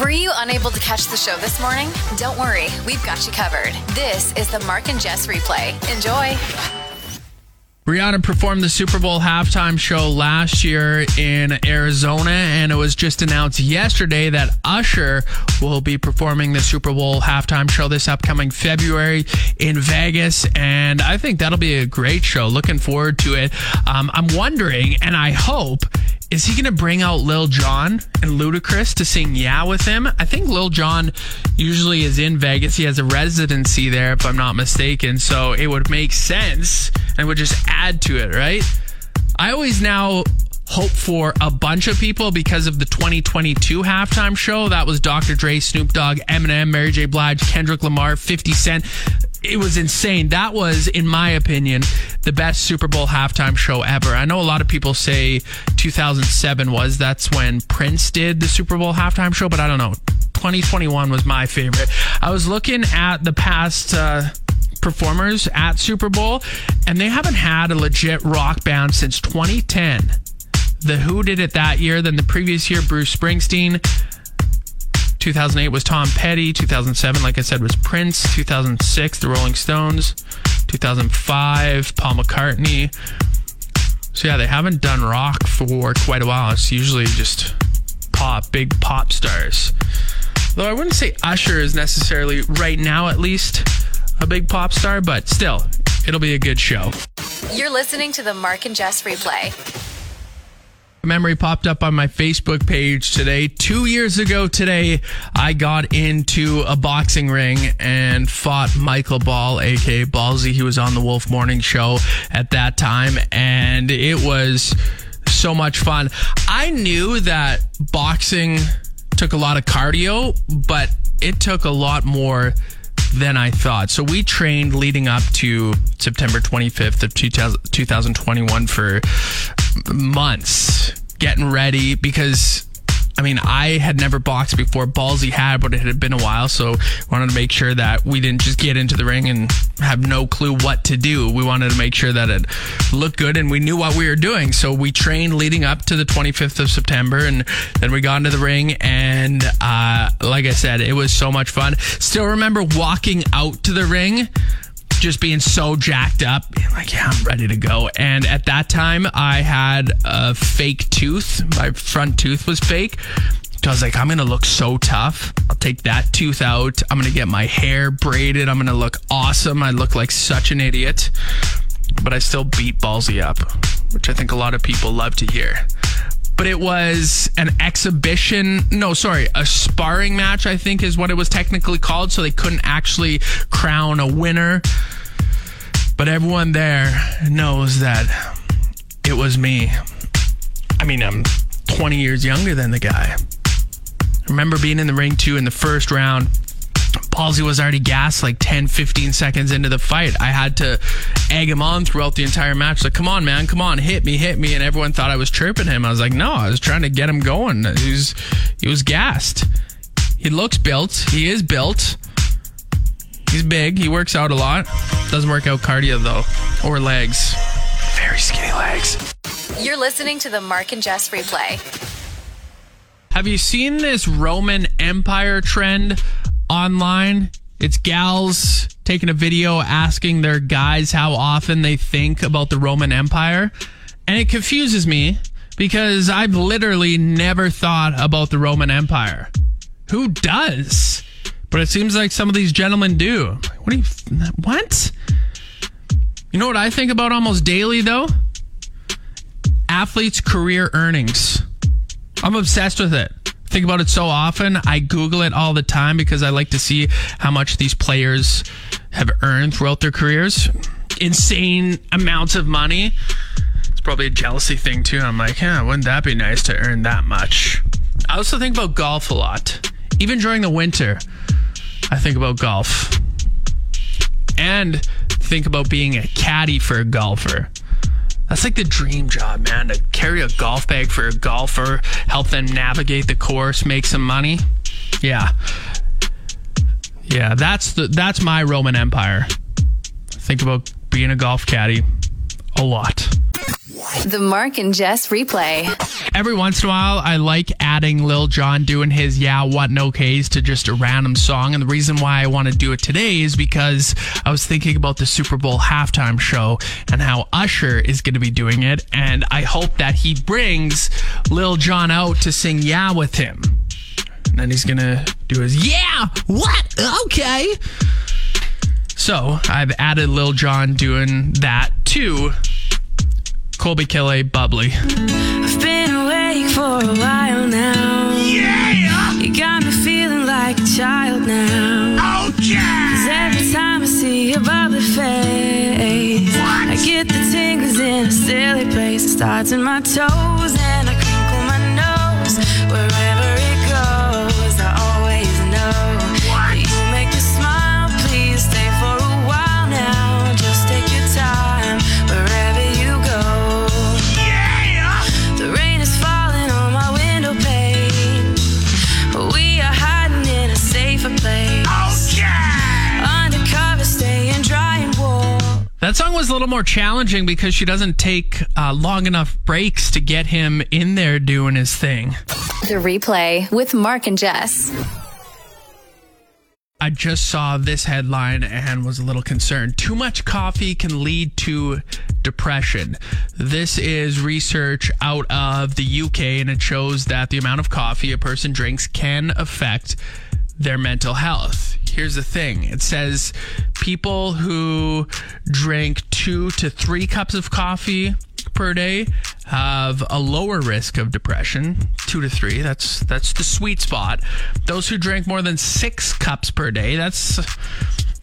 Were you unable to catch the show this morning? Don't worry, we've got you covered. This is the Mark and Jess replay. Enjoy. Rihanna performed the Super Bowl halftime show last year in Arizona, and it was just announced yesterday that Usher will be performing the Super Bowl halftime show this upcoming February in Vegas. And I think that'll be a great show. Looking forward to it. Um, I'm wondering, and I hope, is he going to bring out Lil Jon and Ludacris to sing Yeah with him? I think Lil Jon usually is in Vegas. He has a residency there, if I'm not mistaken. So it would make sense and would just add to it, right? I always now hope for a bunch of people because of the 2022 halftime show. That was Dr. Dre, Snoop Dogg, Eminem, Mary J. Blige, Kendrick Lamar, 50 Cent it was insane. That was, in my opinion, the best Super Bowl halftime show ever. I know a lot of people say 2007 was. That's when Prince did the Super Bowl halftime show, but I don't know. 2021 was my favorite. I was looking at the past. Uh, performers at Super Bowl, and they haven't had a legit rock band since 2010. The Who did it that year. Then the previous year, Bruce Springsteen. 2008 was Tom Petty. 2007, like I said, was Prince. 2006, The Rolling Stones. 2005, Paul McCartney. So yeah, they haven't done rock for quite a while. It's usually just pop, big pop stars. Though I wouldn't say Usher is necessarily right now, at least, a big pop star, but still, it'll be a good show. You're listening to the Mark and Jess replay memory popped up on my Facebook page today. Two years ago today, I got into a boxing ring and fought Michael Ball, aka Ballsy. He was on the Wolf Morning Show at that time, and it was so much fun. I knew that boxing took a lot of cardio, but it took a lot more than I thought. So we trained leading up to September 25th of 2021 for months getting ready because I mean, I had never boxed before. Ballsy had, but it had been a while, so wanted to make sure that we didn't just get into the ring and have no clue what to do. We wanted to make sure that it looked good and we knew what we were doing. So we trained leading up to the 25th of September, and then we got into the ring. And uh, like I said, it was so much fun. Still remember walking out to the ring just being so jacked up, being like, yeah, I'm ready to go. And at that time, I had a fake tooth. My front tooth was fake. So I was like, I'm to look so tough. I'll take that tooth out. I'm to get my hair braided. I'm to look awesome. I look like such an idiot. But I still beat Ballsy up, which I think a lot of people love to hear but it was an exhibition. No, sorry, a sparring match, I think is what it was technically called. So they couldn't actually crown a winner. But everyone there knows that it was me. I mean, I'm 20 years younger than the guy. I remember being in the ring too in the first round. Ballsy was already gassed like 10, 15 seconds into the fight. I had to egg him on throughout the entire match. Like, come on, man, come on, hit me, hit me. And everyone thought I was chirping him. I was like, no, I was trying to get him going. He was, he was gassed. He looks built. He is built. He's big. He works out a lot. Doesn't work out cardio though, or legs. Very skinny legs. You're listening to the Mark and Jess replay. Have you seen this Roman Empire trend online? It's gals taking a video asking their guys how often they think about the Roman Empire. And it confuses me because I've literally never thought about the Roman Empire. Who does? But it seems like some of these gentlemen do. What do you, what? You know what I think about almost daily though? Athletes' career earnings. I'm obsessed with it. Think about it so often. I Google it all the time because I like to see how much these players have earned throughout their careers. Insane amounts of money. It's probably a jealousy thing too. I'm like, yeah, wouldn't that be nice to earn that much? I also think about golf a lot. Even during the winter, I think about golf. And think about being a caddy for a golfer. That's like the dream job, man, to carry a golf bag for a golfer, help them navigate the course, make some money. Yeah. Yeah, that's the that's my Roman Empire. Think about being a golf caddy a lot. The Mark and Jess replay. Every once in a while, I like adding Lil Jon doing his Yeah, What, No K's to just a random song. And the reason why I want to do it today is because I was thinking about the Super Bowl halftime show and how Usher is going to be doing it. And I hope that he brings Lil Jon out to sing Yeah with him. And then he's going to do his Yeah, What, Okay. So I've added Lil Jon doing that to Colbie Caillat Bubbly. I've been awake for a while now. Yeah! You got me feeling like a child now. Oh, Cause every time I see your bubbly face, What? I get the tingles in a silly place. It starts in my toes and I crinkle my nose. Wherever was a little more challenging because she doesn't take uh, long enough breaks to get him in there doing his thing. The replay with Mark and Jess. I just saw this headline and was a little concerned. Too much coffee can lead to depression. This is research out of the UK, and it shows that the amount of coffee a person drinks can affect their mental health. Here's the thing. It says people who drink two to three cups of coffee per day have a lower risk of depression. Two to three that's that's the sweet spot. Those who drink more than six cups per day that's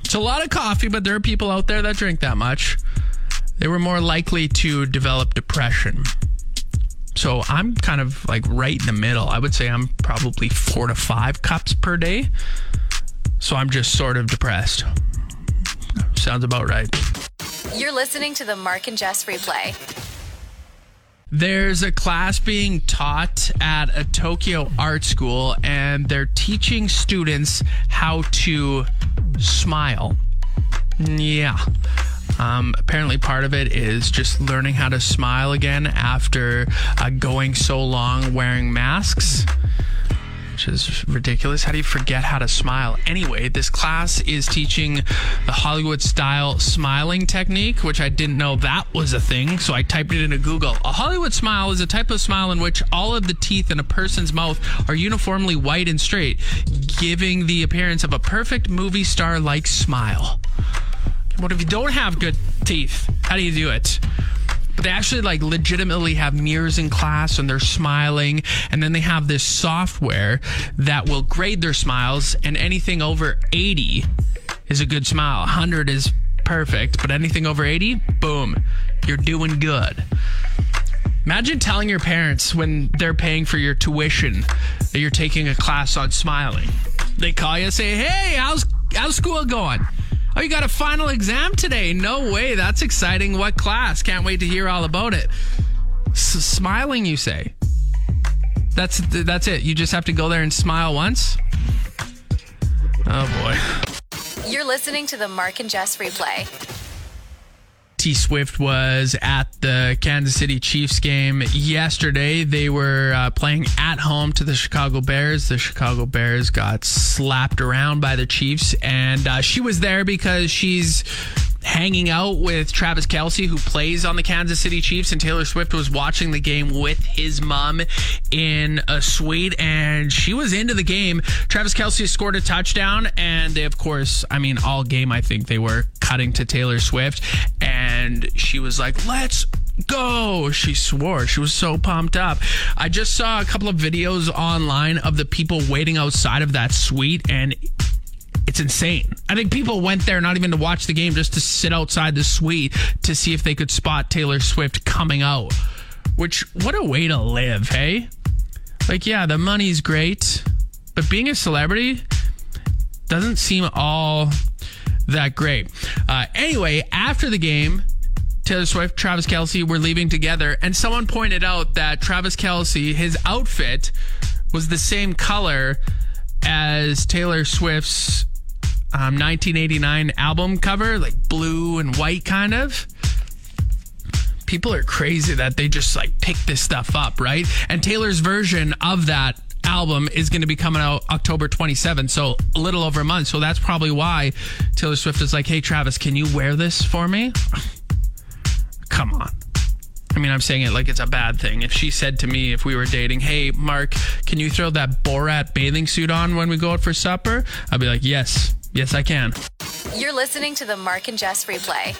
it's a lot of coffee but there are people out there that drink that much. They were more likely to develop depression. So i'm kind of like right in the middle. I would say i'm probably four to five cups per day so i'm just sort of depressed sounds about right You're listening to the Mark and Jess replay. There's a class being taught at a Tokyo art school, and they're teaching students how to smile. Yeah. Um, apparently, part of it is just learning how to smile again after uh, going so long wearing masks which is ridiculous. How do you forget how to smile? Anyway, this class is teaching the Hollywood style smiling technique, which I didn't know that was a thing. So I typed it into Google. A Hollywood smile is a type of smile in which all of the teeth in a person's mouth are uniformly white and straight, giving the appearance of a perfect movie star like smile. What if you don't have good teeth? How do you do it? But they actually like legitimately have mirrors in class and they're smiling. And then they have this software that will grade their smiles. And anything over 80 is a good smile. 100 is perfect. But anything over 80, boom, you're doing good. Imagine telling your parents when they're paying for your tuition that you're taking a class on smiling. They call you and say, Hey, how's, how's school going? Oh, you got a final exam today. No way. That's exciting. What class? Can't wait to hear all about it. S- smiling, you say. That's that's it. You just have to go there and smile once. Oh boy. You're listening to the Mark and Jess replay. T Swift was at the Kansas City Chiefs game yesterday. They were uh, playing at home to the Chicago Bears. The Chicago Bears got slapped around by the Chiefs, and uh, she was there because she's hanging out with Travis Kelce, who plays on the Kansas City Chiefs, and Taylor Swift was watching the game with his mom in a suite, and she was into the game. Travis Kelce scored a touchdown, and they, of course, I mean, all game, I think they were cutting to Taylor Swift, and she was like, let's go. She swore. She was so pumped up. I just saw a couple of videos online of the people waiting outside of that suite, and it's insane. I think people went there not even to watch the game, just to sit outside the suite to see if they could spot Taylor Swift coming out. Which, what a way to live, hey? Like, yeah, the money's great, but being a celebrity doesn't seem all that great. Uh, anyway, after the game, Taylor Swift, Travis Kelce were leaving together, and someone pointed out that Travis Kelce, his outfit was the same color as Taylor Swift's um, 1989 album cover, like blue and white, kind of. people are crazy that they just like pick this stuff up, right? And Taylor's version of that album is going to be coming out October 27th, so a little over a month. So that's probably why Taylor Swift is like, "Hey Travis, can you wear this for me?" Come on. I mean, I'm saying it like it's a bad thing. If she said to me, if we were dating, hey, Mark, can you throw that Borat bathing suit on when we go out for supper? I'd be like, yes, yes, I can. You're listening to the Mark and Jess replay.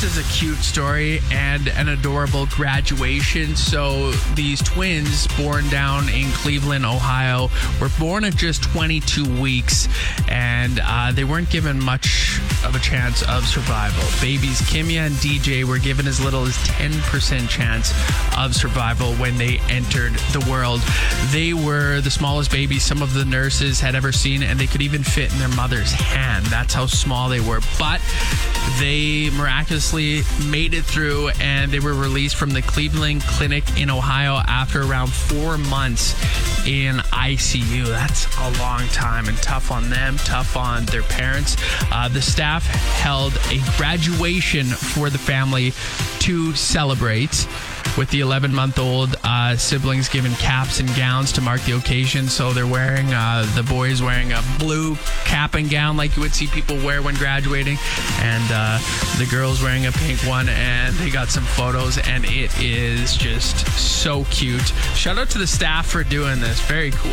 This is a cute story and an adorable graduation. So, these twins, born down in Cleveland, Ohio, were born at just 22 weeks and uh, they weren't given much of a chance of survival. Babies Kimia and DJ were given as little as 10% chance of survival when they entered the world. They were the smallest babies some of the nurses had ever seen, and they could even fit in their mother's hand. That's how small they were. But they miraculously made it through and they were released from the Cleveland Clinic in Ohio after around four months in ICU. That's a long time and tough on them, tough on their parents. Uh, the staff held a graduation for the family to celebrate with the 11 month old uh, siblings given caps and gowns to mark the occasion. So they're wearing, uh, the boys wearing a blue cap and gown like you would see people wear when graduating, and uh, the girls wearing a pink one. And they got some photos, and it is just so cute. Shout out to the staff for doing this. Very cool.